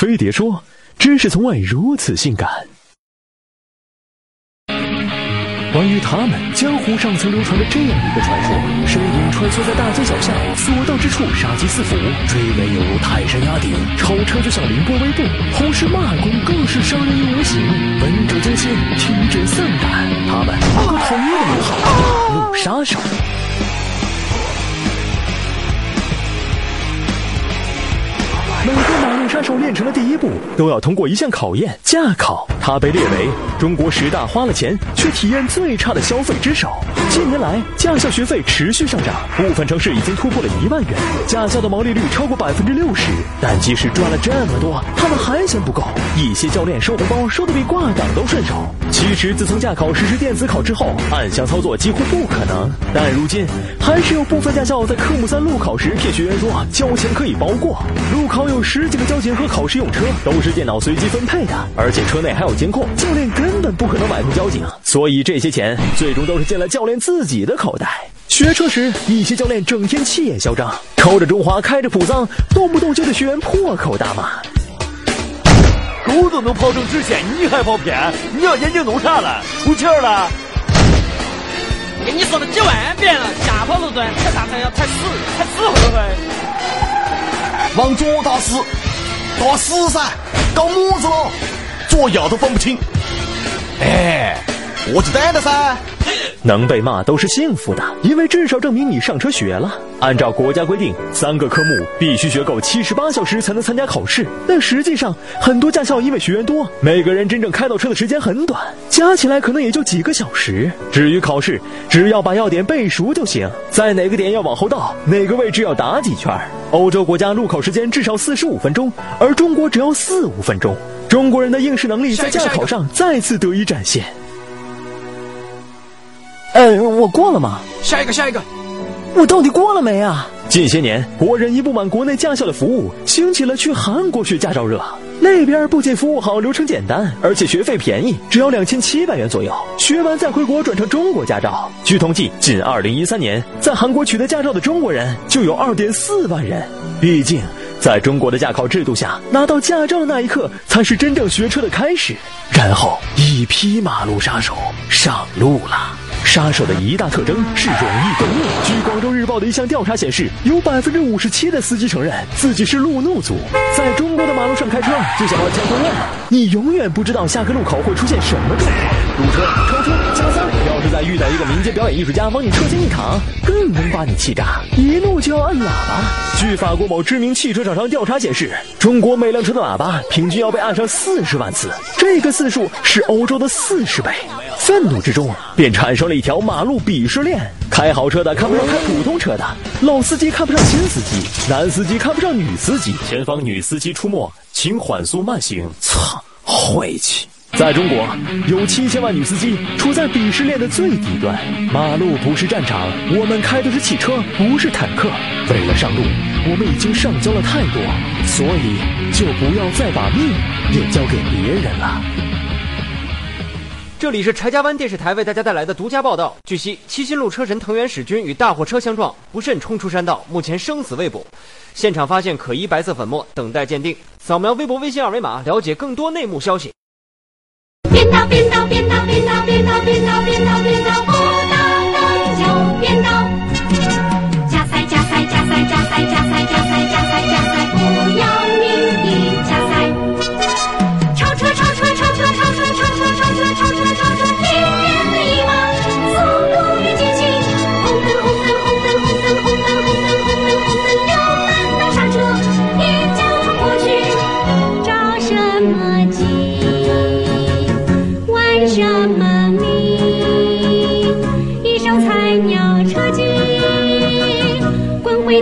飞碟说：“知识从外如此性感。”关于他们，江湖上曾流传着这样一个传说：身影穿梭在大街小巷，所到之处杀机四伏，追尾犹如泰山压顶，超车就像凌波微步，同时骂功更是伤人于无形，闻者惊心，听者丧胆。他们有个统一的名号——路杀手。每个杀手练成的第一步，都要通过一项考验——驾考。他被列为中国十大花了钱却体验最差的消费之首。近年来，驾校学费持续上涨，部分城市已经突破了一万元，驾校的毛利率超过百分之六十。但即使赚了这么多，他们还嫌不够。一些教练收红包收的比挂档都顺手。其实，自从驾考实施电子考之后，暗箱操作几乎不可能。但如今，还是有部分驾校在科目三路考时骗学员说交钱可以包过。路考有十几个交警和考试用车，都是电脑随机分配的，而且车内还有监控，教练根本不可能买通交警，所以这些钱最终都是进了教练自己的口袋。学车时，一些教练整天气焰嚣张，抽着中华，开着普桑，动不动就对学员破口大骂。狗都能跑成直线，你还跑偏？你要眼睛弄啥了？出气儿了？跟你说了几万遍了，下坡路段踩刹车要踩死，踩死会不会？往左打死，打死噻！搞么子咯？左右都分不清。哎，我就带了噻。能被骂都是幸福的，因为至少证明你上车学了。按照国家规定，三个科目必须学够七十八小时才能参加考试。但实际上，很多驾校因为学员多，每个人真正开到车的时间很短，加起来可能也就几个小时。至于考试，只要把要点背熟就行，在哪个点要往后倒，哪个位置要打几圈。欧洲国家路考时间至少四十五分钟，而中国只要四五分钟。中国人的应试能力在驾考上再次得以展现。呃，我过了吗？下一个，下一个，我到底过了没啊？近些年，国人因不满国内驾校的服务，兴起了去韩国学驾照热。那边不仅服务好、流程简单，而且学费便宜，只要两千七百元左右。学完再回国转成中国驾照。据统计，仅二零一三年，在韩国取得驾照的中国人就有二点四万人。毕竟，在中国的驾考制度下，拿到驾照的那一刻才是真正学车的开始。然后，一批马路杀手上路了。杀手的一大特征是容易动怒。据广州日报的一项调查显示，有百分之五十七的司机承认自己是路怒族。在中国的马路上开车，就像玩交通任务，你永远不知道下个路口会出现什么状况。堵车、超车、加塞，要是再遇到一个民间表演艺术家往你车前一躺，更能把你气炸，一怒就要按喇叭。据法国某知名汽车厂商调查显示，中国每辆车的喇叭平均要被按上四十万次，这个次数是欧洲的四十倍。愤怒之中，便产生了一条马路鄙视链：开豪车的看不上开普通车的，老司机看不上新司机，男司机看不上女司机。前方女司机出没，请缓速慢行。操，晦气！在中国，有七千万女司机处在鄙视链的最底端。马路不是战场，我们开的是汽车，不是坦克。为了上路，我们已经上交了太多，所以就不要再把命也交给别人了。这里是柴家湾电视台为大家带来的独家报道。据悉，七星路车神藤原史君与大货车相撞，不慎冲出山道，目前生死未卜。现场发现可疑白色粉末，等待鉴定。扫描微博、微信二维码，了解更多内幕消息。编导，编导，编导，编导，编导，编导，编导，编导，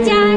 家。